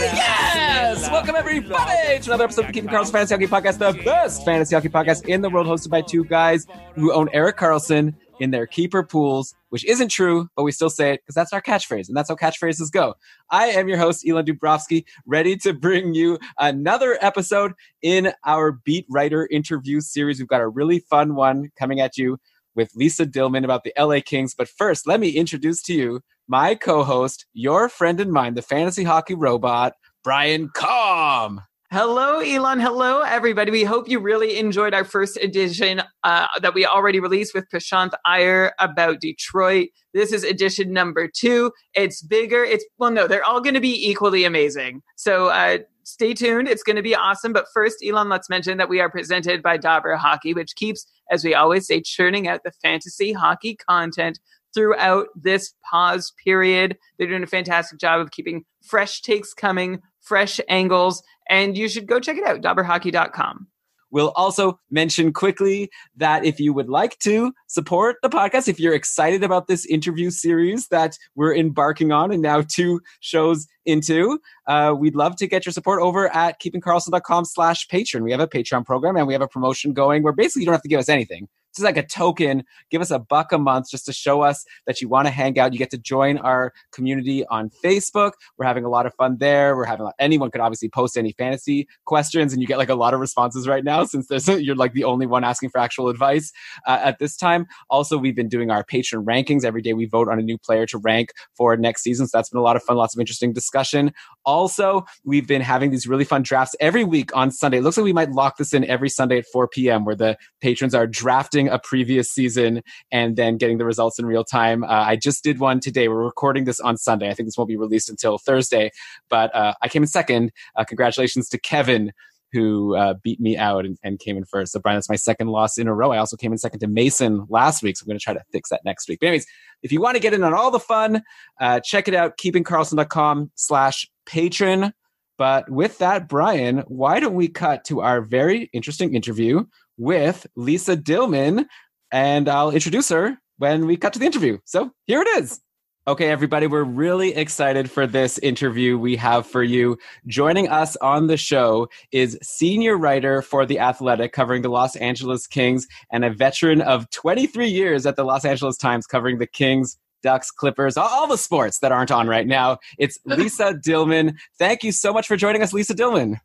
Yes! Welcome everybody to another episode of the Keeping Karlsson Fantasy Hockey Podcast, the best fantasy hockey podcast in the world, hosted by two guys who own Erik Karlsson in their keeper pools, which isn't true, but we still say it because that's our catchphrase, and that's how catchphrases go. I am your host, Elon Dubrovsky, ready to bring you another episode in our beat writer interview series. We've got a really fun one coming at you with Lisa Dillman about the LA Kings. But first, let me introduce to you my co-host, your friend and mine, the fantasy hockey robot, Brian Com. Hello, Elon. Hello, everybody. We hope you really enjoyed our first edition uh, that we already released with Prashant Iyer about Detroit. This is edition number two. It's bigger. It's, well, no, they're all going to be equally amazing. So, uh, Stay tuned. It's going to be awesome. But first, Elon, let's mention that we are presented by Dobber Hockey, which keeps, as we always say, churning out the fantasy hockey content throughout this pause period. They're doing a fantastic job of keeping fresh takes coming, fresh angles, and you should go check it out, dobberhockey.com. We'll also mention quickly that if you would like to support the podcast, if you're excited about this interview series that we're embarking on and now two shows into, uh, we'd love to get your support over at keepingkarlsson.com slash patron. We have a Patreon program and we have a promotion going where basically you don't have to give us anything. Is like a token. Give us a buck a month just to show us that you want to hang out. You get to join our community on Facebook. We're having a lot of fun there. We're having anyone could obviously post any fantasy questions, and you get like a lot of responses right now since there's you're like the only one asking for actual advice uh, at this time. Also, we've been doing our patron rankings every day. We vote on a new player to rank for next season, so that's been a lot of fun. Lots of interesting discussion. Also, we've been having these really fun drafts every week on Sunday. It looks like we might lock this in every Sunday at 4 p.m., where the patrons are drafting a previous season and then getting the results in real time. Uh, I just did one today. We're recording this on Sunday. I think this won't be released until Thursday, but uh, I came in second. Uh, congratulations to Kevin. Who uh, beat me out and, and, came in first? So, Brian, that's my second loss in a row. I also came in second to Mason last week, so I'm going to try to fix that next week. But, anyways, if you want to get in on all the fun, uh, check it out keepingkarlsson.com slash patron. But with that, Brian, why don't we cut to our very interesting interview with Lisa Dillman? And I'll introduce her when we cut to the interview. So here it is. Okay, everybody, we're really excited for this interview we have for you. Joining us on the show is senior writer for The Athletic, covering the Los Angeles Kings, and a veteran of 23 years at the Los Angeles Times, covering the Kings, Ducks, Clippers, all, the sports that aren't on right now. It's Lisa Dillman. Thank you so much for joining us, Lisa Dillman.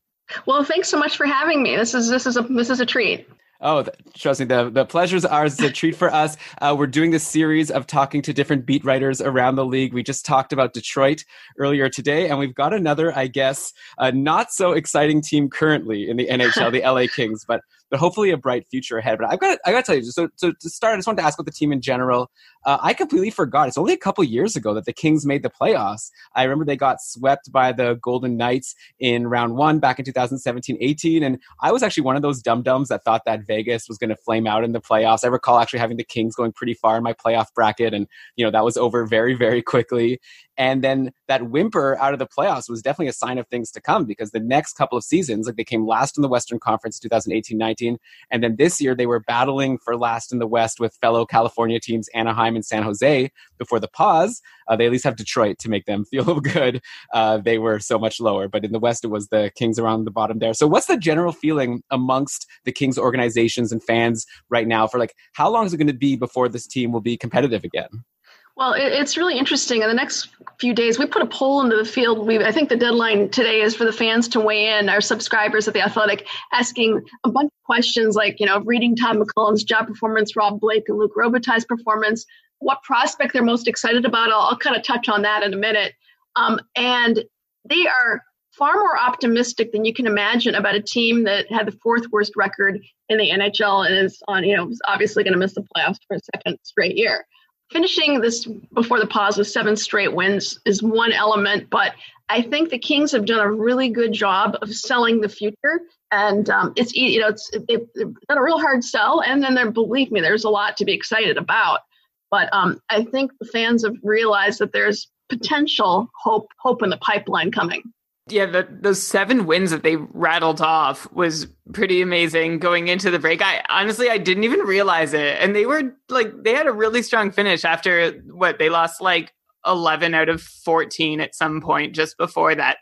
Well, thanks so much for having me. This is this is a this is a treat. Oh, trust me, the, the pleasure's ours. It's a treat for us. Uh, we're doing this series of talking to different beat writers around the league. We just talked about Detroit earlier today, and we've got another, I guess, uh, not so exciting team currently in the NHL, the LA Kings, but but hopefully a bright future ahead. But I've got I got to tell you, so so to start, I just wanted to ask about the team in general. Uh, I completely forgot. It's only a couple years ago that the Kings made the playoffs. I remember they got swept by the Golden Knights in round one back in 2017-18, and I was actually one of those dum dums that thought that Vegas was going to flame out in the playoffs. I recall actually having the Kings going pretty far in my playoff bracket, and you know that was over very very quickly. And then that whimper out of the playoffs was definitely a sign of things to come because the next couple of seasons, like they came last in the Western Conference 2018 19. And then this year they were battling for last in the West with fellow California teams Anaheim and San Jose before the pause. Uh, they at least have Detroit to make them feel good. Uh, they were so much lower. But in the West, it was the Kings around the bottom there. So what's the general feeling amongst the Kings organizations and fans right now for like how long is it going to be before this team will be competitive again? Well, it, it's really interesting. In the next few days, we put a poll into the field. We, I think the deadline today is for the fans to weigh in, our subscribers at the Athletic, asking a bunch of questions like, you know, reading Todd McLellan's job performance, Rob Blake and Luc Robitaille's performance, what prospect they're most excited about. I'll, I'll kind of touch on that in a minute. Um, and they are far more optimistic than you can imagine about a team that had the fourth worst record in the NHL and is on, you know, obviously going to miss the playoffs for a second straight year finishing this before the pause with seven straight wins is one element, but I think the Kings have done a really good job of selling the future, and um, it's you know it's they've, done a real hard sell, and then there believe me, there's a lot to be excited about. But um, I think the fans have realized that there's potential hope hope in the pipeline coming yeah, the, those seven wins that they rattled off was pretty amazing going into the break. I honestly I didn't even realize it, and they were like they had a really strong finish after what they lost like eleven out of fourteen at some point just before that.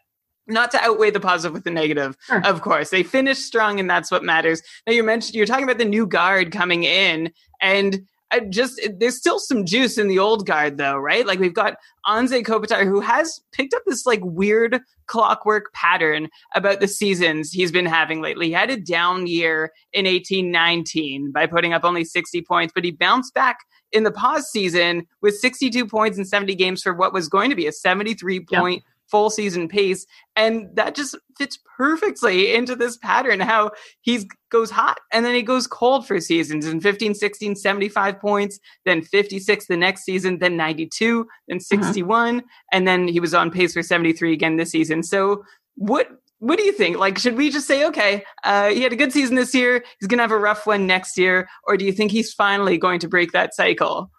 Not to outweigh the positive with the negative, sure. of course. They finished strong, and that's what matters. Now you mentioned you're talking about the new guard coming in, and I just there's still some juice in the old guard though, right? Like we've got Anze Kopitar who has picked up this like weird clockwork pattern about the seasons he's been having lately. He had a down year in 1819 by putting up only 60 points, but he bounced back in the pause season with 62 points in 70 games for what was going to be a 73 point full season pace. And that just fits perfectly into this pattern how he goes hot and then he goes cold for seasons in 15, 16, 75 points, then 56 the next season, then 92, then mm-hmm. 61. Mm-hmm. And then he was on pace for 73 again this season. So what what do you think? Like, should we just say, okay, uh, he had a good season this year, he's going to have a rough one next year, or do you think he's finally going to break that cycle?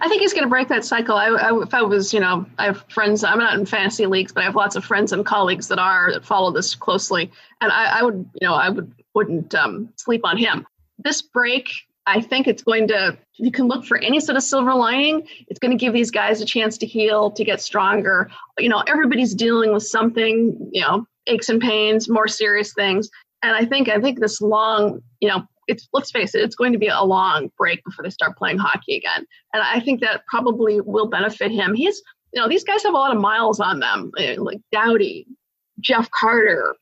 I think he's going to break that cycle. I, I, if I was, you know, I have friends. I'm not in fantasy leagues, but I have lots of friends and colleagues that are that follow this closely, and I, I would, you know, I would wouldn't um, sleep on him. This break, I think it's going to. You can look for any sort of silver lining. It's going to give these guys a chance to heal, to get stronger. You know, everybody's dealing with something. You know, aches and pains, more serious things, and I think I think this long, you know, it's let's face it, it's going to be a long break before they start playing hockey again. And I think that probably will benefit him. He's you know, these guys have a lot of miles on them, eh, like Doughty, Jeff Carter,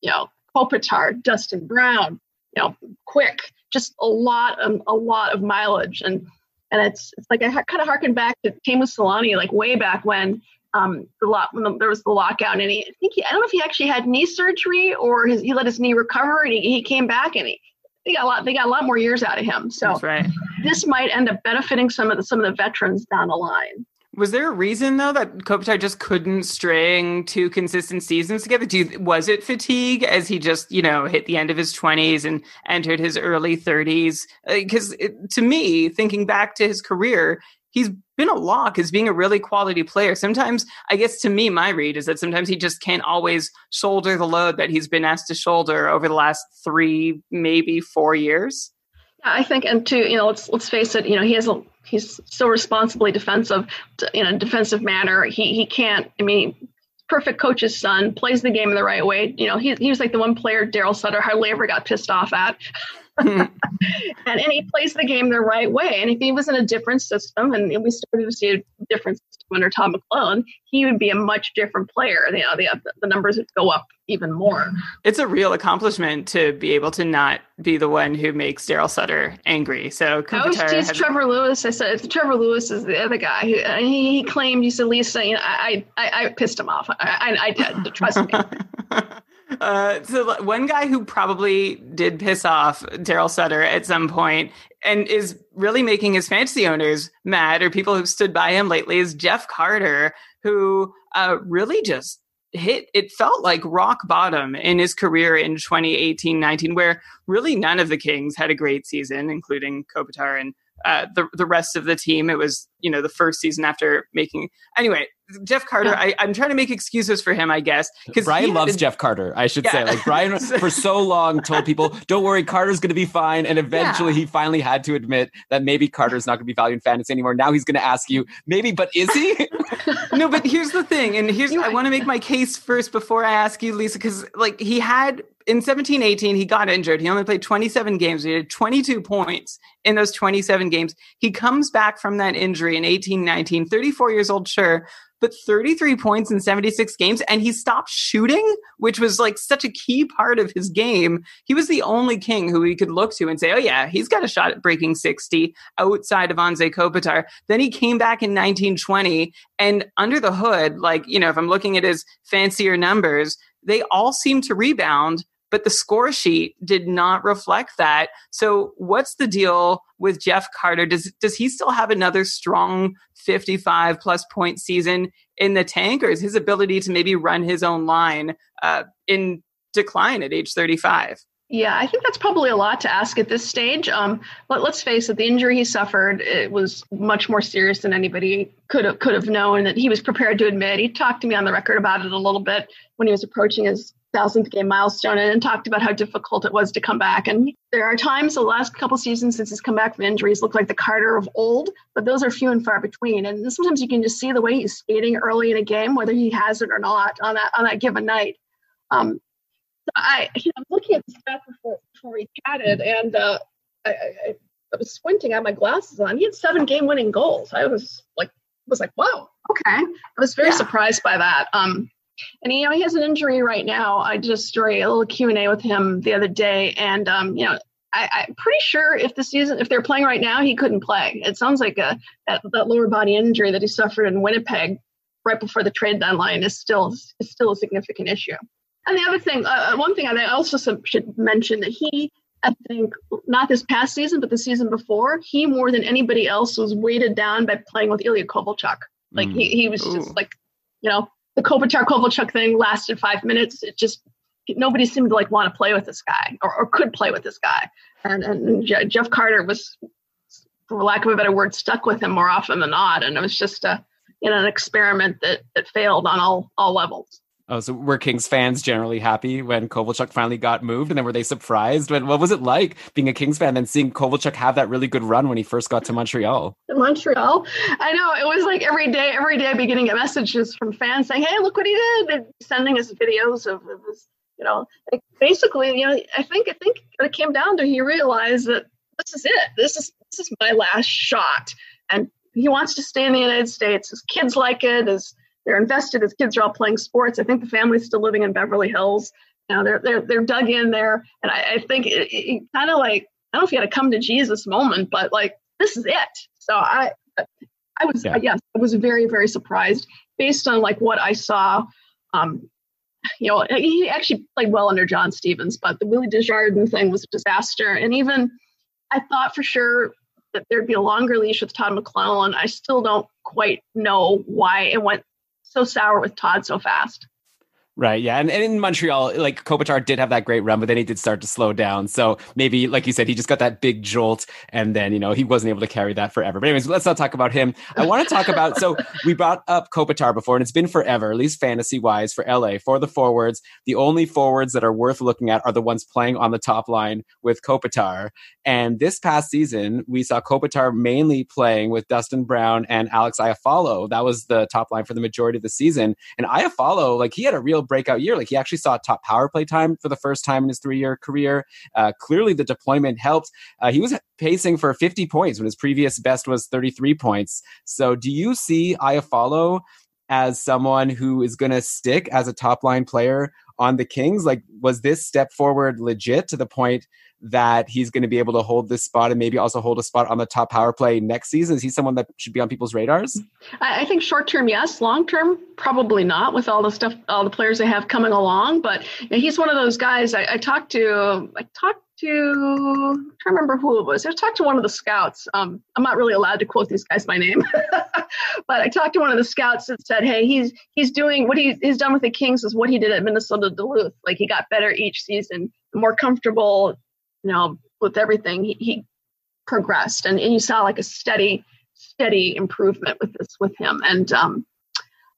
you know, Kopitar, Dustin Brown, you know, Quick, just a lot of a lot of mileage. And and it's it's like I ha- kind of harken back to Teemu Selanne, like way back when um, the lot when the, there was the lockout, and he I think he, I don't know if he actually had knee surgery or his, he let his knee recover, and he, he came back and he they got a lot they got a lot more years out of him. So right. this might end up benefiting some of the some of the veterans down the line. Was there a reason though that Kopitar just couldn't string two consistent seasons together? Do you, was it fatigue as he just you know hit the end of his twenties and entered his early thirties? Because uh, to me, thinking back to his career, he's been a lock as being a really quality player. Sometimes, I guess to me, my read is that sometimes he just can't always shoulder the load that he's been asked to shoulder over the last three, maybe four years. Yeah, I think, and to you know, let's let's face it, you know, he has a he's so responsibly defensive in a defensive manner. He he can't. I mean, perfect coach's son plays the game in the right way. You know, he he was like the one player Daryl Sutter hardly ever got pissed off at. And, and he plays the game the right way. And if he was in a different system, and we started to see a different system under Tom McLellan, he would be a much different player. You know, the, the numbers would go up even more. It's a real accomplishment to be able to not be the one who makes Daryl Sutter angry. So I always tease Trevor Lewis. I said Trevor Lewis is the other guy. Who, he, he claimed, he said, Lisa, you know, I, I, I pissed him off. I, I, I did. Trust me. Uh, so one guy who probably did piss off Daryl Sutter at some point and is really making his fantasy owners mad or people who've stood by him lately is Jeff Carter, who uh, really just hit it felt like rock bottom in his career in 2018-19 where really none of the kings had a great season including kopitar and uh, the the rest of the team. It was you know the first season after making anyway. Jeff Carter, I, I'm trying to make excuses for him, I guess. Because Brian loves Jeff Carter, I should Yeah. say. Like Brian for so long told people, "Don't worry, Carter's going to be fine." And eventually, he finally had to admit that maybe Carter's not going to be valued in fantasy anymore. Now he's going to ask you, maybe, but is he? no, but here's the thing, and here's I want to make my case first before I ask you, Lisa, because like he had in 17 18, he got injured. He only played 27 games. He had 22 points in those 27 games. He comes back from that injury in 18 19, 34 years old, sure, but 33 points in 76 games, and he stopped shooting, which was like such a key part of his game. He was the only king who we could look to and say, oh, yeah, he's got a shot at breaking 60 outside of Anze Kopitar. Then he came back in 1920 and under the hood, like, you know, if I'm looking at his fancier numbers, they all seem to rebound, but the score sheet did not reflect that. So what's the deal with Jeff Carter? Does does he still have another strong 55 plus point season in the tank, or is his ability to maybe run his own line uh, in decline at age 35? Yeah, I think that's probably a lot to ask at this stage. Um, let, let's face it, the injury he suffered it was much more serious than anybody could have could have known. That he was prepared to admit. He talked to me on the record about it a little bit when he was approaching his thousandth game milestone, and, and talked about how difficult it was to come back. And there are times the last couple seasons since he's come back from injuries look like the Carter of old, but those are few and far between. And sometimes you can just see the way he's skating early in a game, whether he has it or not on that on that given night. Um, I, you know, I'm looking at the stats before, before we chatted, and uh, I, I, I was squinting, I had my glasses on. He had seven game-winning goals. I was like, was like, wow, okay. I was very Yeah. surprised by that. Um, and you know, he has an injury right now. I just did a little Q and A with him the other day, and um, you know, I, I'm pretty sure if the season, if they're playing right now, he couldn't play. It sounds like a that, that lower body injury that he suffered in Winnipeg right before the trade deadline is still is still a significant issue. And the other thing, uh, one thing I also some- should mention that he, I think, not this past season, but the season before, he more than anybody else was weighted down by playing with Ilya Kovalchuk. Like Mm. he, he was Ooh. just like, you know, the Kopitar Kovalchuk thing lasted five minutes. It just nobody seemed to like want to play with this guy or, or could play with this guy. And and Jeff Carter was, for lack of a better word, stuck with him more often than not. And it was just a you know an experiment that that failed on all all levels. Oh, so were Kings fans generally happy when Kovalchuk finally got moved? And then were they surprised? When, what was it like being a Kings fan and seeing Kovalchuk have that really good run when he first got to Montreal? Montreal. I know it was like every day, every day I'd be getting messages from fans saying, "Hey, look what he did!" and sending us videos of, of his, you know, like basically, you know, I think I think it came down to he realized that this is it. This is this is my last shot, and he wants to stay in the United States. His kids like it. His they're invested. His kids are all playing sports. I think the family's still living in Beverly Hills. You know, they're they're they're dug in there, and I, I think it, it kind of like I don't know if he had a come to Jesus moment, but like this is it. So I, I was Yeah. yes, I was very very surprised based on like what I saw. Um, you know, he actually played well under John Stevens, but the Willie Desjardins thing was a disaster. And even I thought for sure that there'd be a longer leash with Todd McLellan. I still don't quite know why it went so sour with Todd so fast. Right. Yeah. And, and in Montreal, like Kopitar did have that great run, but then he did start to slow down. So maybe, like you said, he just got that big jolt and then, you know, he wasn't able to carry that forever. But anyways, let's not talk about him. I want to talk about, so we brought up Kopitar before and it's been forever, at least fantasy wise for LA, for the forwards. The only forwards that are worth looking at are the ones playing on the top line with Kopitar. And this past season, we saw Kopitar mainly playing with Dustin Brown and Alex Iafallo. That was the top line for the majority of the season. And Iafallo, like he had a real breakout year. Like he actually saw top power play time for the first time in his three year career. Uh, clearly, the deployment helped. Uh, he was pacing for 50 points when his previous best was 33 points. So, do you see Iafallo as someone who is going to stick as a top line player on the Kings? Like, was this step forward legit to the point that he's going to be able to hold this spot and maybe also hold a spot on the top power play next season? Is he someone that should be on people's radars? I, I think short term, yes. Long term, probably not. With all the stuff, all the players they have coming along, but he's one of those guys. I, I talked to. I talked to. Trying to remember who it was. I talked to one of the scouts. Um, I'm not really allowed to quote these guys by name, but I talked to one of the scouts that said, "Hey, he's he's doing what he, he's done with the Kings is what he did at Minnesota Duluth. Like he got better each season, more comfortable, you know, with everything. He, he progressed, and, and you saw like a steady, steady improvement with this with him. And um,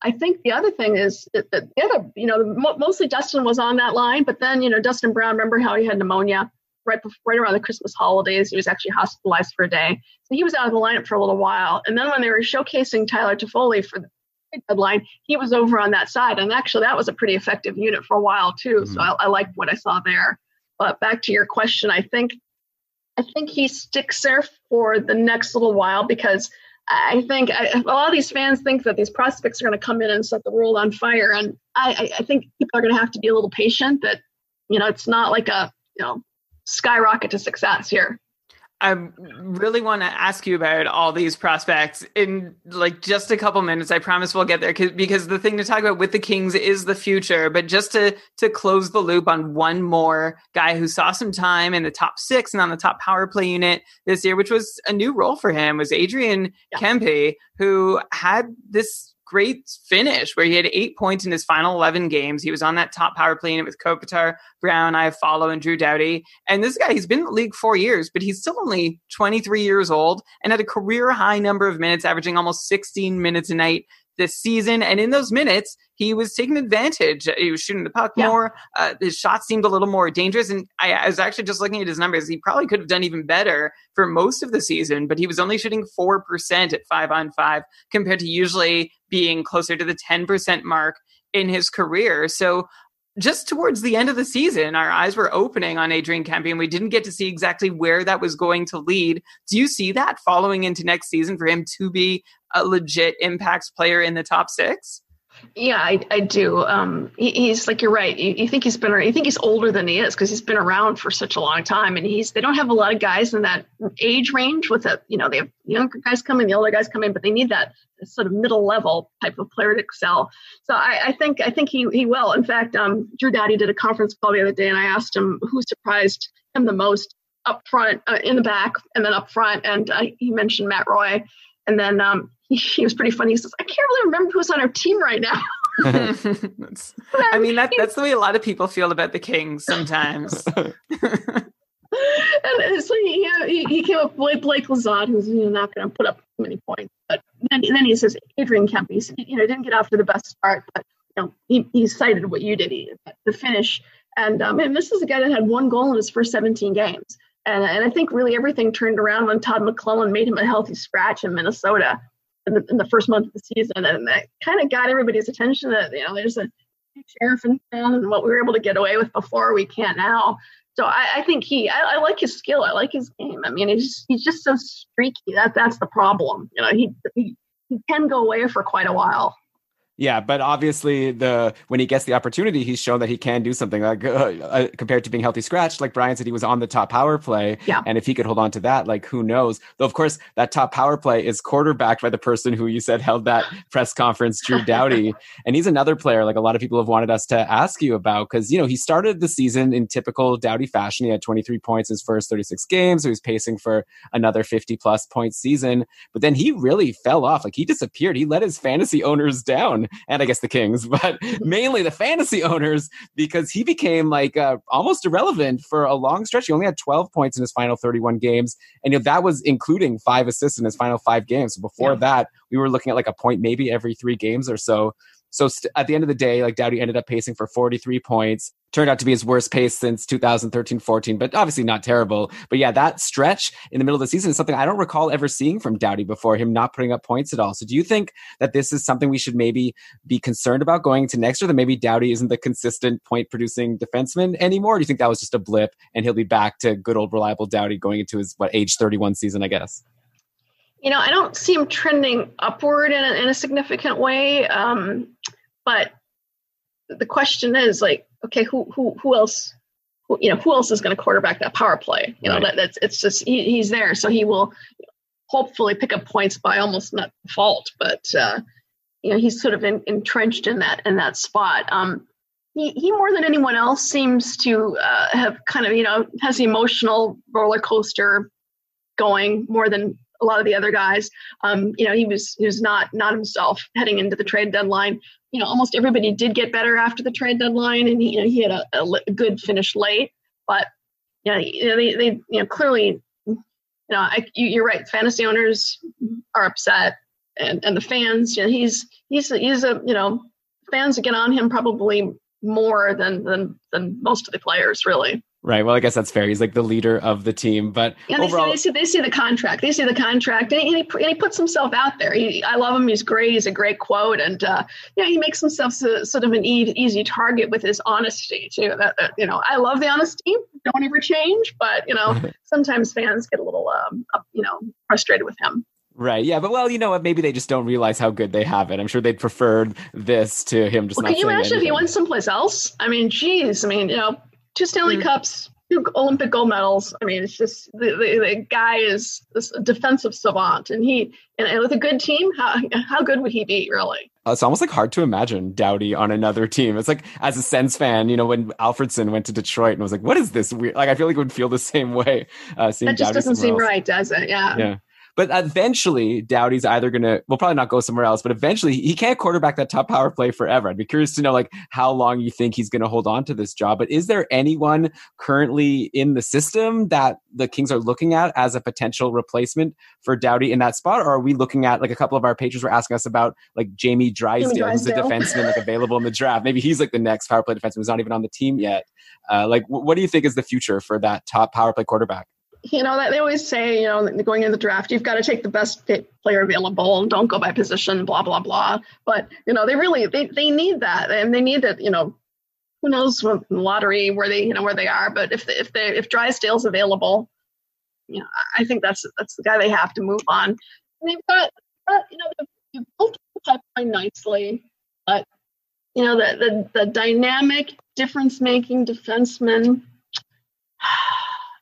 I think the other thing is that the other, you know, mostly Dustin was on that line, but then, you know, Dustin Brown, remember how he had pneumonia right before, right around the Christmas holidays. He was actually hospitalized for a day. So he was out of the lineup for a little while. And then when they were showcasing Tyler Toffoli for the deadline, he was over on that side. And actually, that was a pretty effective unit for a while, too. Mm-hmm. So I, I liked what I saw there. But back to your question, I think I think he sticks there for the next little while because I think I, a lot of these fans think that these prospects are going to come in and set the world on fire, and I, I think people are going to have to be a little patient. That you know, it's not like a you know skyrocket to success here. I really want to ask you about all these prospects in like just a couple minutes. I promise we'll get there because the thing to talk about with the Kings is the future. But just to to close the loop on one more guy who saw some time in the top six and on the top power play unit this year, which was a new role for him, was Adrian yeah. Kempe, who had this great finish where he had eight points in his final 11 games. He was on that top power play unit with Kopitar, Brown, Iafallo, and Drew Doughty. And this guy, he's been in the league four years, but he's still only 23 years old and had a career high number of minutes, averaging almost 16 minutes a night this season. And in those minutes, he was taking advantage. He was shooting the puck yeah. more. Uh, his shots seemed a little more dangerous. And I, I, was actually just looking at his numbers. He probably could have done even better for most of the season, but he was only shooting 4% at five on five compared to usually being closer to the 10% mark in his career. So just towards the end of the season, our eyes were opening on Adrian Kempe, and we didn't get to see exactly where that was going to lead. Do you see that following into next season for him to be a legit impacts player in the top six? Yeah, I, I do. Um, he, he's like you're right. You, you, think he's been, you think he's older than he is because he's been around for such a long time, and he's. They don't have a lot of guys in that age range. With a, you know, they have younger guys coming, the older guys coming, but they need that sort of middle level type of player to excel. So I, I think I think he he will. In fact, um, Drew Doughty did a conference call the other day, and I asked him who surprised him the most up front, uh, in the back, and then up front, and uh, he mentioned Matt Roy, and then um, he was pretty funny. He says, I can't really remember who's on our team right now. I mean, that, that's the way a lot of people feel about the Kings sometimes. and so he, he, he came up with Blake Lizotte, who's you know, not going to put up many points. But then, then he says, Adrian Kempe, you know, didn't get off to the best start, but you know, he, he cited what you did, he, the finish. And, um, and this is a guy that had one goal in his first 17 games. And, and I think really everything turned around when Todd McLellan made him a healthy scratch in Minnesota in the, in the first month of the season, and that kind of got everybody's attention. That you know, there's a sheriff in town, and what we were able to get away with before, we can't now. So I, I think he, I, I, like his skill. I like his game. I mean, he's he's just so streaky. That that's the problem. You know, he he, he can go away for quite a while. Yeah, but obviously the when he gets the opportunity, he's shown that he can do something like uh, uh, compared to being healthy scratch. Like Brian said, he was on the top power play, yeah. and if he could hold on to that, like who knows? Though of course that top power play is quarterbacked by the person who you said held that press conference, Drew Doughty, and he's another player like a lot of people have wanted us to ask you about because you know he started the season in typical Doughty fashion. He had 23 points in his first 36 games, so he's pacing for another 50 plus point season. But then he really fell off, like he disappeared. He let his fantasy owners down and I guess the Kings, but mainly the fantasy owners because he became like uh, almost irrelevant for a long stretch. He only had 12 points in his final 31 games, and you know, that was including five assists in his final five games. So before yeah. that, we were looking at like a point maybe every three games or so. So st- at the end of the day, like Doughty ended up pacing for 43 points. Turned out to be his worst pace since 2013 14, but obviously not terrible. But yeah, that stretch in the middle of the season is something I don't recall ever seeing from Doughty before, him not putting up points at all. So do you think that this is something we should maybe be concerned about going into next year? That maybe Doughty isn't the consistent point producing defenseman anymore? do you think that was just a blip and he'll be back to good old reliable Doughty going into his, what, age 31 season, I guess? You know, I don't see him trending upward in a, in a significant way. Um, but the question is like, okay, who who who else? Who, you know, who else is going to quarterback that power play? You right. know, that, that's it's just he, he's there, so he will hopefully pick up points by almost not fault, but uh, you know, he's sort of in, entrenched in that in that spot. Um, he, he more than anyone else seems to uh, have kind of you know has the emotional roller coaster going more than a lot of the other guys. Um, you know, he was he was not not himself heading into the trade deadline. You know, almost everybody did get better after the trade deadline, and he, you know, he had a, a good finish late. But you know, they, they you know clearly, you know, I, you, are right. Fantasy owners are upset. and and the fans. You know, he's he's he's a you know fans get on him probably more than than than most of the players really. Right. Well, I guess that's fair. He's like the leader of the team, but And they, overall, see, they see they see the contract. They see the contract, and he, and he, and he puts himself out there. He, I love him. He's great. He's a great quote, and uh, yeah, he makes himself so, sort of an e- easy target with his honesty too. That, that you know, I love the honesty. Don't ever change, but you know, sometimes fans get a little um, up, you know, frustrated with him. right? Yeah, but well, you know what? Maybe they just don't realize how good they have it. I'm sure they'd prefer this to him just Well, not can you imagine if he went someplace else? I mean, geez. I mean, you know, two Stanley Mm. Cups, two Olympic gold medals. I mean, it's just the, the, the guy is this defensive savant, and he and, and with a good team, how how good would he be really? it's almost like hard to imagine Doughty on another team. It's like as a Sens fan, you know, when Alfredsson went to Detroit and was like, "What is this weird?" Like I feel like it would feel the same way. Uh, seeing That just Doughty doesn't seem else. right, does it? Yeah. Yeah. But eventually, Doughty's either going to, well, probably not go somewhere else, but eventually he can't quarterback that top power play forever. I'd be curious to know, like, how long you think he's going to hold on to this job. But is there anyone currently in the system that the Kings are looking at as a potential replacement for Dowdy in that spot? Or are we looking at, like, a couple of our patrons were asking us about, like, Jamie Drysdale, who's a defenseman, like, available in the draft? Maybe he's, like, the next power play defenseman who's not even on the team yet. Uh, like, wh- what do you think is the future for that top power play quarterback? You know that they always say, you know, going in the draft, you've got to take the best player available don't go by position, blah blah blah. But you know, they really they, they need that, and they need that. You know, who knows what lottery where they you know where they are. But if they, if they if Drysdale's available, you know, I think that's that's the guy they have to move on. And they've got, you know, they've, they've built the pipeline nicely, but you know, the the, the dynamic, difference making defenseman.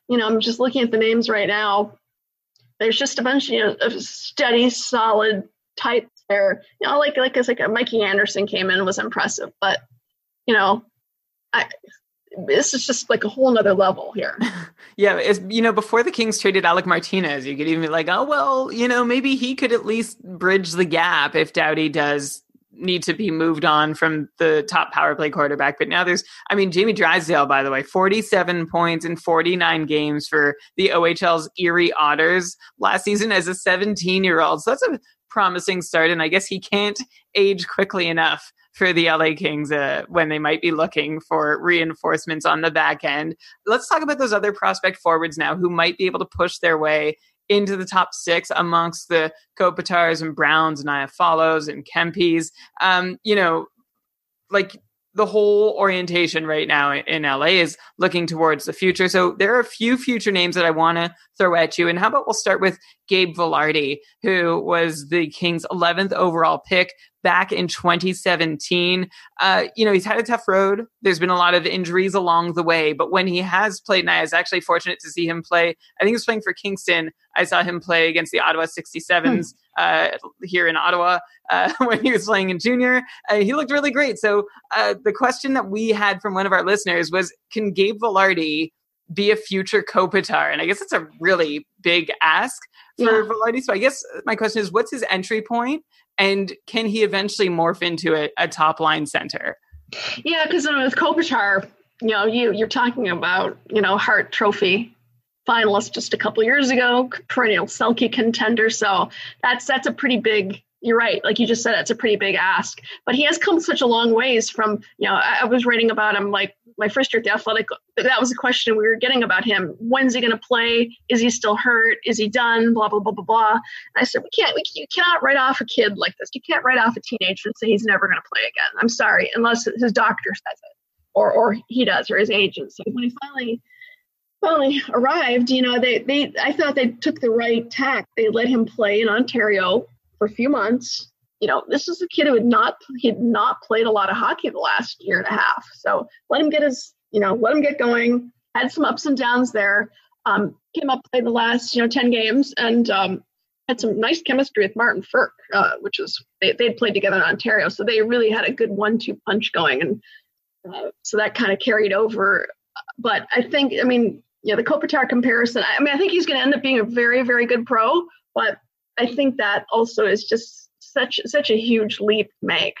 You know, I'm just looking at the names right now. There's just a bunch you know, of steady, solid types there. You know, like like it's like a Mikey Anderson came in was impressive, but you know, I this is just like a whole nother level here. Yeah, it's you know before the Kings traded Alec Martinez, you could even be like, oh well, you know maybe he could at least bridge the gap if Doughty does need to be moved on from the top power play quarterback. But now there's, I mean, Jamie Drysdale, by the way, 47 points in 49 games for the OHL's Erie Otters last season as a 17 year old. So that's a promising start, and I guess he can't age quickly enough for the LA Kings uh, when they might be looking for reinforcements on the back end. Let's talk about those other prospect forwards now who might be able to push their way into the top six amongst the Kopitars and Browns and Iafallos and Kempes. Um, you know, like the whole orientation right now in LA is looking towards the future. So there are a few future names that I want to throw at you. And how about we'll start with Gabe Vilardi, who was the Kings' 11th overall pick back in 2017. Uh, you know, he's had a tough road. There's been a lot of injuries along the way, but when he has played, and I was actually fortunate to see him play. I think he was playing for Kingston. I saw him play against the Ottawa 67s uh, here in Ottawa uh, when he was playing in junior. Uh, he looked really great. So uh, the question that we had from one of our listeners was, can Gabe Vilardi be a future Kopitar? And I guess it's a really big ask for Yeah. Vilardi. So I guess my question is, what's his entry point, and can he eventually morph into a, a top line center? Yeah, because with Kopitar, you know, you you're talking about you know Hart Trophy finalist just a couple years ago, perennial Selke contender. So that's that's a pretty big. You're right, like you just said, it's a pretty big ask. But he has come such a long ways from. You know, I, I was writing about him like my first year at the Athletic. That was a question we were getting about him. When's he going to play? Is he still hurt? Is he done? Blah blah blah blah blah. And I said, we can't. We, you cannot write off a kid like this. You can't write off a teenager and say he's never going to play again. I'm sorry, unless his doctor says it or or he does or his agent. So when he finally finally arrived, you know, they they I thought they took the right tack. They let him play in Ontario for a few months. You know, this is a kid who had not he had not played a lot of hockey the last year and a half. So let him get his you know let him get going. Had some ups and downs there. Um, came up played the last you know ten games and um, had some nice chemistry with Martin Frk, uh, which was they they'd played together in Ontario, so they really had a good one-two punch going, and uh, so that kind of carried over. But I think, I mean, yeah, the Kopitar comparison. I mean, I think he's going to end up being a very, very good pro, but I think that also is just such such a huge leap make.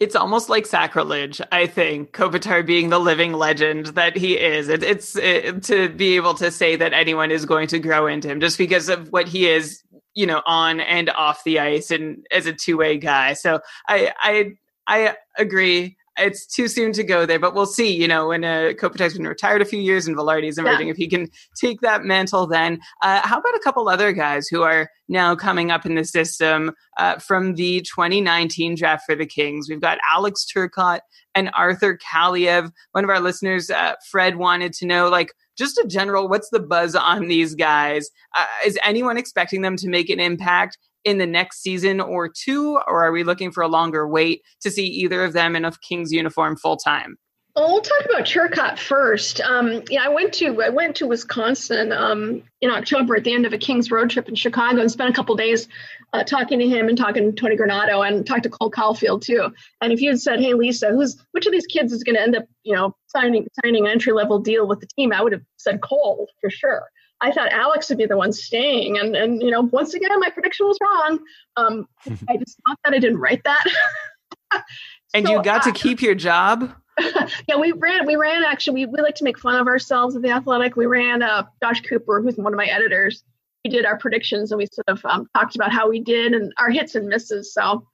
It's almost like sacrilege, I think, Kopitar being the living legend that he is. It, it's it, to be able to say that anyone is going to grow into him just because of what he is you know, on and off the ice and as a two way guy. So I, I, I agree. It's too soon to go there, but we'll see. You know, when uh, Kopitar's been retired a few years and Vilardi's emerging, yeah. if he can take that mantle, then uh, how about a couple other guys who are now coming up in the system uh, from the 2019 draft for the Kings? We've got Alex Turcotte and Arthur Kaliyev. One of our listeners, uh, Fred, wanted to know, like, just a general, what's the buzz on these guys? Uh, is anyone expecting them to make an impact? In the next season or two, or are we looking for a longer wait to see either of them in a Kings uniform full time? Well, talk about Turcotte first. Um, yeah, I went to I went to Wisconsin um, in October at the end of a Kings road trip in Chicago and spent a couple days uh, talking to him and talking to Tony Granato and talked to Cole Caufield too. And if you had said, "Hey, Lisa, who's which of these kids is going to end up, you know, signing signing an entry level deal with the team?" I would have said Cole for sure. I thought Alex would be the one staying, and and you know, once again, my prediction was wrong. Um, I just thought that I didn't write that. and so, you got uh, to keep your job. yeah, we ran. We ran. Actually, we, we like to make fun of ourselves at the Athletic. We ran. Uh, Josh Cooper, who's one of my editors, we did our predictions, and we sort of um, talked about how we did and our hits and misses. So,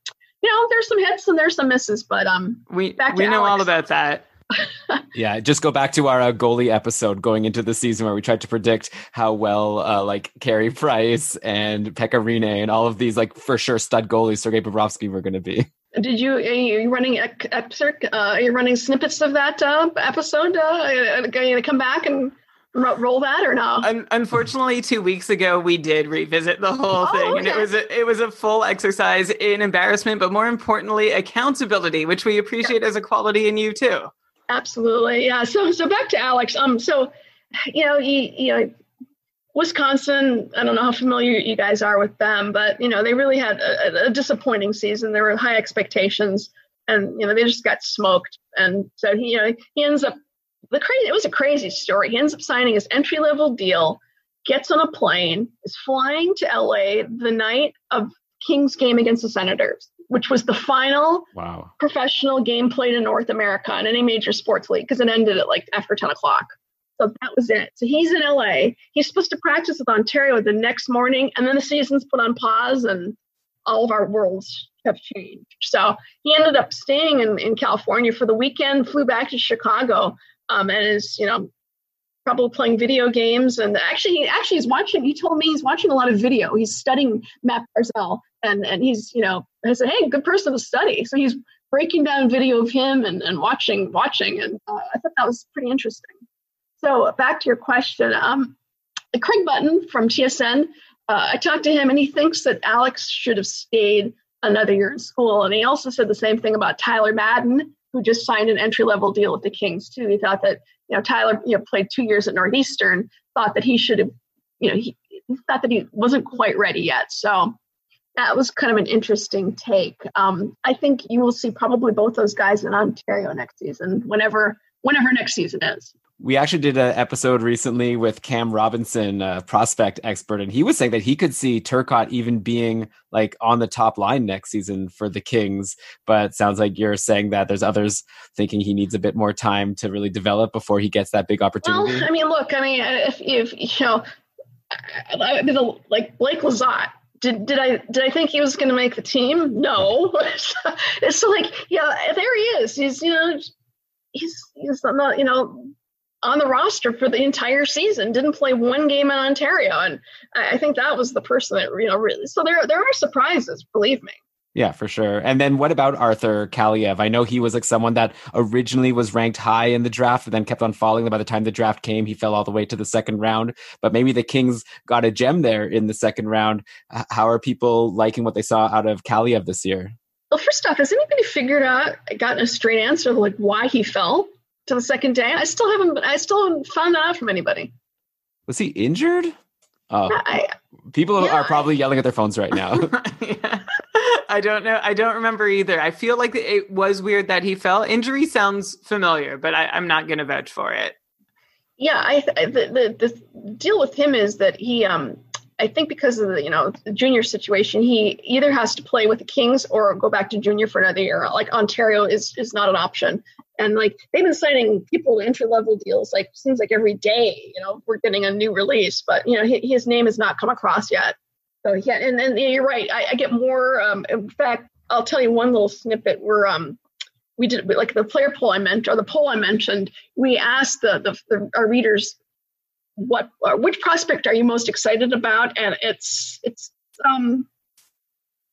you know, there's some hits and there's some misses, but um, we we know Alex. all about that yeah, just go back to our uh, goalie episode going into the season where we tried to predict how well uh, like Carey Price and Pekka Rinne and all of these like for sure stud goalies Sergei Bobrovsky were going to be. Did you are you running excerpt? Uh, are you running snippets of that uh, episode? Uh, are you going to come back and roll that or no? unfortunately, two weeks ago we did revisit the whole oh, thing, okay. and it was a, it was a full exercise in embarrassment, but more importantly, accountability, which we appreciate yeah. as a quality in you too. Absolutely. Yeah. So so back to Alex. Um. So, you know, he you know, Wisconsin. I don't know how familiar you guys are with them, but you know, they really had a, a disappointing season. There were high expectations, and you know, they just got smoked. And so he you know he ends up the crazy. It was a crazy story. He ends up signing his entry level deal. Gets on a plane, is flying to LA the night of Kings game against the Senators which was the final wow. professional game played in North America in any major sports league because it ended at like after 10 o'clock. So that was it. So he's in LA. He's supposed to practice with Ontario the next morning, and then the season's put on pause, and all of our worlds have changed. So he ended up staying in, in California for the weekend, flew back to Chicago, um, and is, you know, probably playing video games and actually he actually he's watching he told me he's watching a lot of video he's studying matt barzal and and he's you know i said hey good person to study so he's breaking down video of him and, and watching watching and uh, i thought that was pretty interesting so back to your question um, craig button from tsn uh, i talked to him and he thinks that alex should have stayed another year in school and he also said the same thing about tyler madden who just signed an entry level deal with the Kings too. He thought that you know Tyler you know played two years at Northeastern, thought that he should have you know he, he thought that he wasn't quite ready yet. So that was kind of an interesting take. Um, I think you will see probably both those guys in Ontario next season, whenever whenever next season is we actually did an episode recently with Cam Robinson, a prospect expert, and he was saying that he could see Turcotte even being like on the top line next season for the Kings. But sounds like you're saying that there's others thinking he needs a bit more time to really develop before he gets that big opportunity. Well, I mean, look, I mean, if, if you know, like Blake Lizotte, did did I did I think he was going to make the team? No. so like, yeah, there he is. He's you know, he's he's not you know on the roster for the entire season, didn't play one game in Ontario, and I think that was the person that you know really. So there there are surprises, believe me. Yeah, for sure. And then what about Arthur Kaliyev? I know he was like someone that originally was ranked high in the draft and then kept on falling. By the time the draft came, he fell all the way to the second round. But maybe the Kings got a gem there in the second round. How are people liking what they saw out of Kaliyev this year? Well, first off, has anybody figured out, gotten a straight answer like why he fell? to the second day. I still haven't. I still haven't found that out from anybody. Was he injured? Oh, I, people yeah, are probably yelling at their phones right now. yeah. I don't know. I don't remember either. I feel like it was weird that he fell. Injury sounds familiar, but I, am not going to vouch for it. Yeah, I, the, the the deal with him is that he um I think because of the you know the junior situation, he either has to play with the Kings or go back to junior for another year. Like Ontario is is not an option, and like they've been signing people to entry level deals. Like seems like every day, you know, we're getting a new release, but you know his, name has not come across yet. So yeah, and then yeah, you're right. I, I get more. Um, in fact, I'll tell you one little snippet where um, we did like the player poll I mentioned, or the poll I mentioned. We asked the, the, the our readers what uh, which prospect are you most excited about, and it's it's um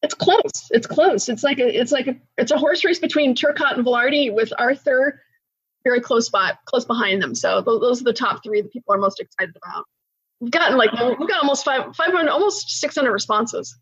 it's close. It's close. It's like a it's like a it's a horse race between Turcotte and Vilardi with Arthur very close by close behind them. So those, are the top three that people are most excited about. We've gotten like we've got almost five five hundred almost six hundred responses.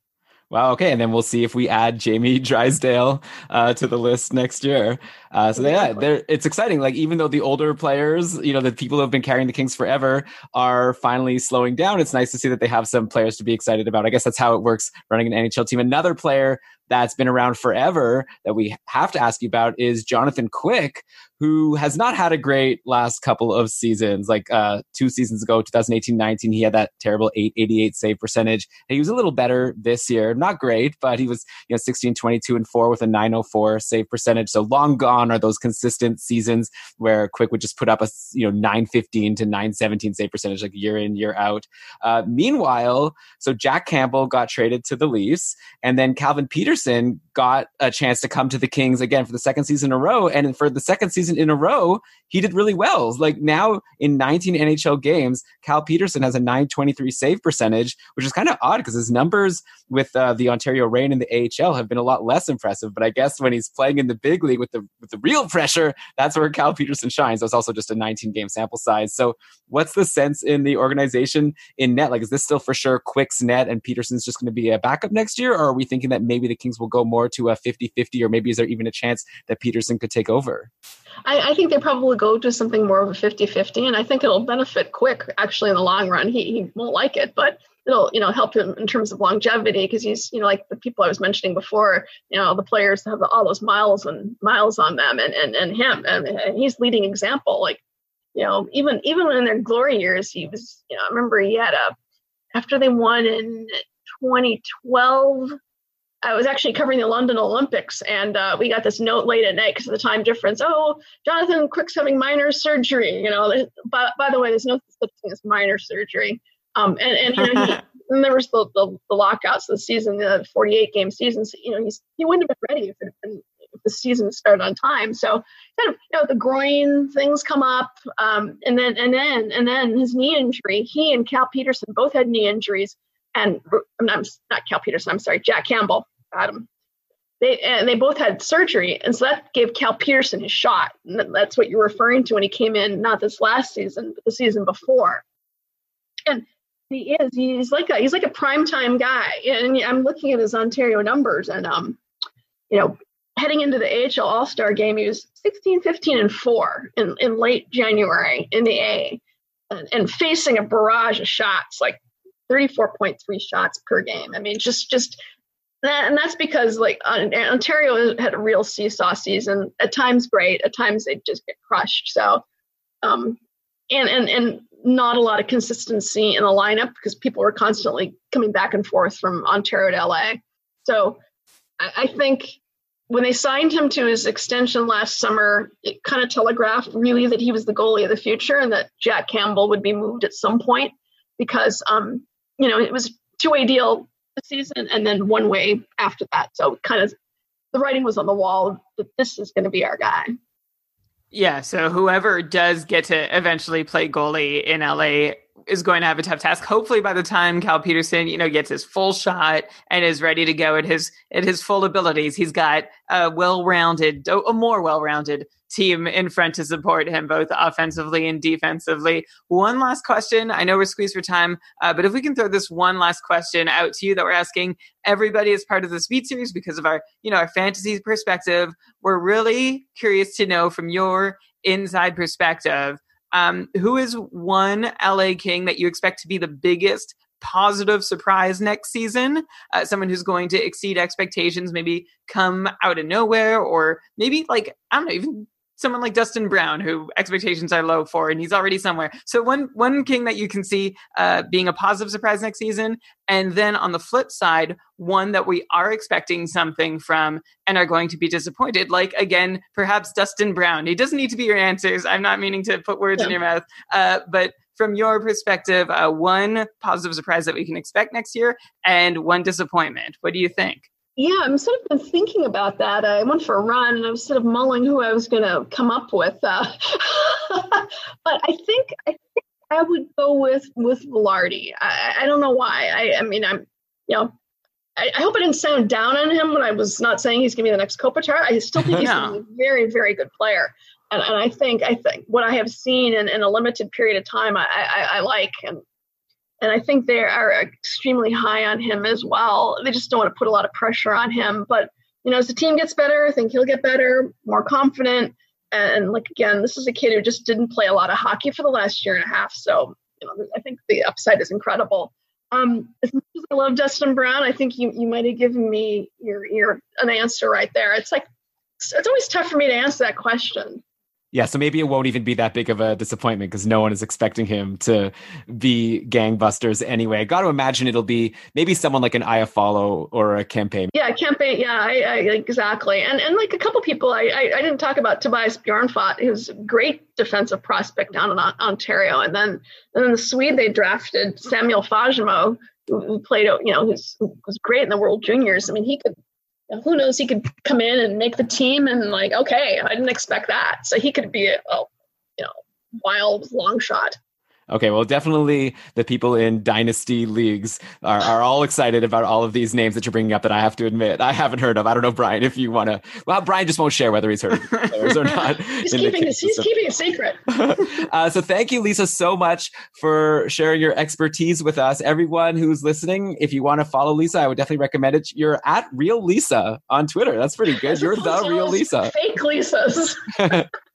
Wow. Okay, and then we'll see if we add Jamie Drysdale uh, to the list next year. Uh, so yeah, they're, it's exciting. Like even though the older players, you know, the people who have been carrying the Kings forever are finally slowing down. It's nice to see that they have some players to be excited about. I guess that's how it works running an NHL team. Another player that's been around forever that we have to ask you about is Jonathan Quick, who has not had a great last couple of seasons. Like uh, two seasons ago, 2018 19, he had that terrible 888 save percentage. He was a little better this year. Not great, but he was, you know, 16, 22, and 4 with a 904 save percentage. So long gone are those consistent seasons where Quick would just put up a, you know, 915 to 917 save percentage like year in, year out. Uh, meanwhile, so Jack Campbell got traded to the Leafs, and then Calvin Petersen got a chance to come to the Kings again for the second season in a row. And for the second season in a row, he did really well. Like now in 19 NHL games, Cal Petersen has a 923 save percentage, which is kind of odd because his numbers with uh, the Ontario Reign and the AHL have been a lot less impressive. But I guess when he's playing in the big league with the with the real pressure, that's where Cal Petersen shines. It's also just a 19 game sample size. So what's the sense in the organization in net? Like, is this still for sure Quick's net and Petersen's just going to be a backup next year? Or are we thinking that maybe the Kings will go more to a 50 50, or maybe is there even a chance that Petersen could take over? I, I think they probably go to something more of a 50 50, and I think it'll benefit Quick actually in the long run. He, he won't like it, but it'll you know help him in terms of longevity because he's you know like the people I was mentioning before you know the players have all those miles and miles on them and and, and him and, and he's leading example like you know even even in their glory years he was you know I remember he had a after they won in 2012 I was actually covering the London Olympics, and uh, we got this note late at night because of the time difference. Oh, Jonathan Quick's having minor surgery. You know, by, by the way, there's no such thing as minor surgery. Um, and, and you know, he, and there was the, the, the lockouts of the season, the 48 game season. So, you know, he's he wouldn't have been ready if, it been, if the season started on time. So, kind of, you know, the groin things come up, um, and then and then and then his knee injury. He and Cal Petersen both had knee injuries, and I'm not, not Cal Petersen. I'm sorry, Jack Campbell Adam. They and they both had surgery, and so that gave Cal Petersen his shot. And that's what you're referring to when he came in, not this last season, but the season before. And he is he's like a he's like a primetime guy. And I'm looking at his Ontario numbers, and um, you know, heading into the AHL All Star game, he was 16, 15, and four in in late January in the A, and, and facing a barrage of shots like 34.3 shots per game. I mean, just just and that's because like Ontario had a real seesaw season. At times great, at times they just get crushed. So, um, and and and not a lot of consistency in the lineup because people were constantly coming back and forth from Ontario to LA. So, I, I think when they signed him to his extension last summer, it kind of telegraphed really that he was the goalie of the future and that Jack Campbell would be moved at some point because, um, you know, it was two way deal season and then one way after that. So kind of the writing was on the wall that this is going to be our guy. Yeah, so whoever does get to eventually play goalie in LA is going to have a tough task. Hopefully, by the time Cal Petersen, you know, gets his full shot and is ready to go at his at his full abilities, he's got a well-rounded, a more well-rounded team in front to support him both offensively and defensively. One last question. I know we're squeezed for time, uh, but if we can throw this one last question out to you that we're asking everybody as part of the Speed series because of our, you know, our fantasy perspective, we're really curious to know from your inside perspective. Um, who is one LA King that you expect to be the biggest positive surprise next season, uh, someone who's going to exceed expectations, maybe come out of nowhere, or maybe like, I don't know, even someone like Dustin Brown, who expectations are low for, and he's already somewhere. So one one king that you can see uh, being a positive surprise next season, and then on the flip side, one that we are expecting something from and are going to be disappointed. Like again, perhaps Dustin Brown. He doesn't need to be your answers. I'm not meaning to put words yeah. in your mouth, uh, but from your perspective, uh, one positive surprise that we can expect next year and one disappointment. What do you think? Yeah, I'm sort of been thinking about that. I went for a run and I was sort of mulling who I was going to come up with. Uh, but I think I think I would go with with Vilardi. I, I don't know why. I, I mean, I'm you know. I, I hope I didn't sound down on him when I was not saying he's going to be the next Kopitar. I still think he's No. a very, very good player, and, and I think I think what I have seen in, in a limited period of time, I, I, I like, and and I think they are extremely high on him as well. They just don't want to put a lot of pressure on him. But you know, as the team gets better, I think he'll get better, more confident. And, like again, this is a kid who just didn't play a lot of hockey for the last year and a half. So you know, I think the upside is incredible. Um, as much as I love Dustin Brown, I think you you might have given me your your an answer right there. It's like it's always tough for me to answer that question. Yeah, so maybe it won't even be that big of a disappointment because no one is expecting him to be gangbusters anyway. I got to imagine it'll be maybe someone like an Iafallo or a Kempe. Yeah, Kempe. Yeah, I, I exactly. And and like a couple people, I, I I didn't talk about Tobias Bjornfot, who's a great defensive prospect down in Ontario, and then and then the Swede they drafted Samuel Fagemo, who, played you know who's, who was great in the World Juniors. I mean, he could. Who knows? He could come in and make the team, and like, okay, I didn't expect that. So he could be a, a you know wild long shot. Okay, well, definitely the people in dynasty leagues are, are all excited about all of these names that you're bringing up that I have to admit I haven't heard of. I don't know, Brian, if you want to. Well, Brian just won't share whether he's heard of players or not. He's keeping it. He's keeping it secret. uh, so thank you, Lisa, so much for sharing your expertise with us. Everyone who's listening, if you want to follow Lisa, I would definitely recommend it. You're at Real Lisa on Twitter. That's pretty good. You're the real Lisa. Fake Lisas.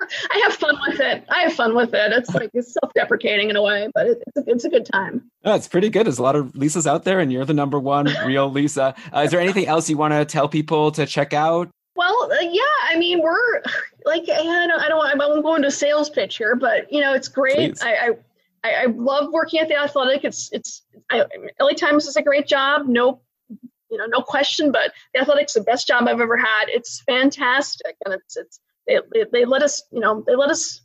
I have fun with it. I have fun with it. It's like it's self-deprecating in a way, but it, it's, a, it's a good time. That's pretty good. There's a lot of Lisas out there, and you're the number one real Lisa. Uh, is there anything else you want to tell people to check out? Well, uh, yeah. I mean, we're like I don't, I don't, I won't go into a sales pitch here, but you know, it's great. Please. I, I, I I love working at the Athletic. It's, it's. I, LA Times is a great job. No, you know, no question. But the Athletic's the best job I've ever had. It's fantastic, and it's, it's. They, they, they let us, you know, they let us.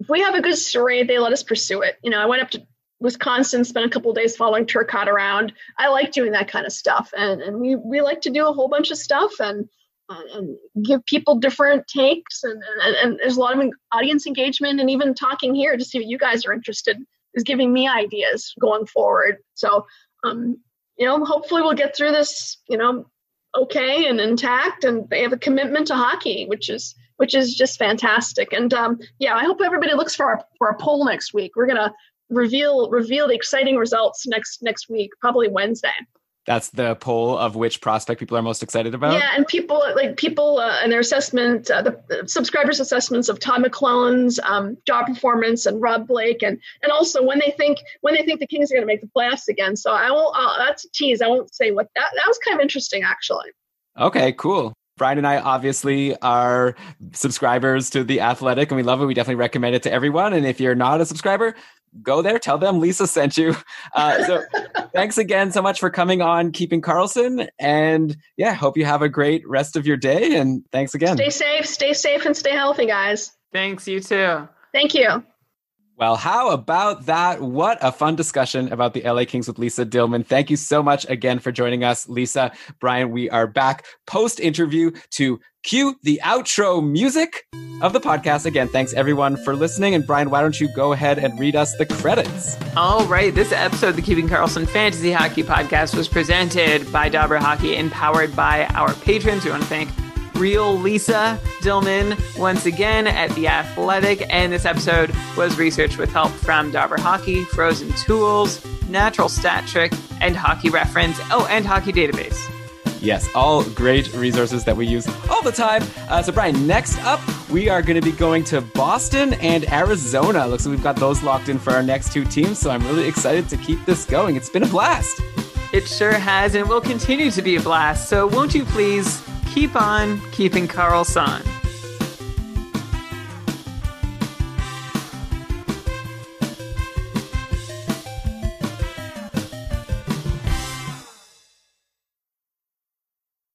If we have a good story, they let us pursue it. You know, I went up to Wisconsin, spent a couple days following Turcotte around. I like doing that kind of stuff, and and we we like to do a whole bunch of stuff and and, and give people different takes, and, and and there's a lot of audience engagement, and even talking here to see what you guys are interested is giving me ideas going forward. So, um, you know, hopefully we'll get through this, you know, okay and intact, and they have a commitment to hockey, which is which is just fantastic. And um, yeah, I hope everybody looks for our for a poll next week. We're gonna reveal reveal the exciting results next next week, probably Wednesday. That's the poll of which prospect people are most excited about. Yeah, and people like people uh, and their assessment, uh, the the subscribers' assessments of Todd McLellan's um, job performance and Rob Blake, and and also when they think when they think the Kings are going to make the playoffs again. So I won't. Uh, that's a tease. I won't say what that. That was kind of interesting, actually. Okay, cool. Brian and I obviously are subscribers to The Athletic and we love it. We definitely recommend it to everyone. And if you're not a subscriber, go there, tell them Lisa sent you. Uh, so thanks again so much for coming on Keeping Karlsson. And yeah, hope you have a great rest of your day. And thanks again. Stay safe, stay safe, and stay healthy, guys. Thanks, you too. Thank you. Well, how about that? What a fun discussion about the LA Kings with Lisa Dillman. Thank you so much again for joining us, Lisa. Brian, we are back post interview to cue the outro music of the podcast. Again, thanks everyone for listening. And Brian, why don't you go ahead and read us the credits? All right, this episode of the Keeping Karlsson Fantasy Hockey Podcast was presented by Dobber Hockey and powered by our patrons. We want to thank Real Lisa Dillman once again at The Athletic. And this episode was researched with help from Dobber Hockey, Frozen Tools, Natural Stat Trick, and Hockey Reference. Oh, and Hockey Database. Yes, all great resources that we use all the time. Uh, so, Brian, next up, we are going to be going to Boston and Arizona. Looks like we've got those locked in for our next two teams. So, I'm really excited to keep this going. It's been a blast. It sure has, and will continue to be a blast. So, won't you please keep on keeping Karlsson?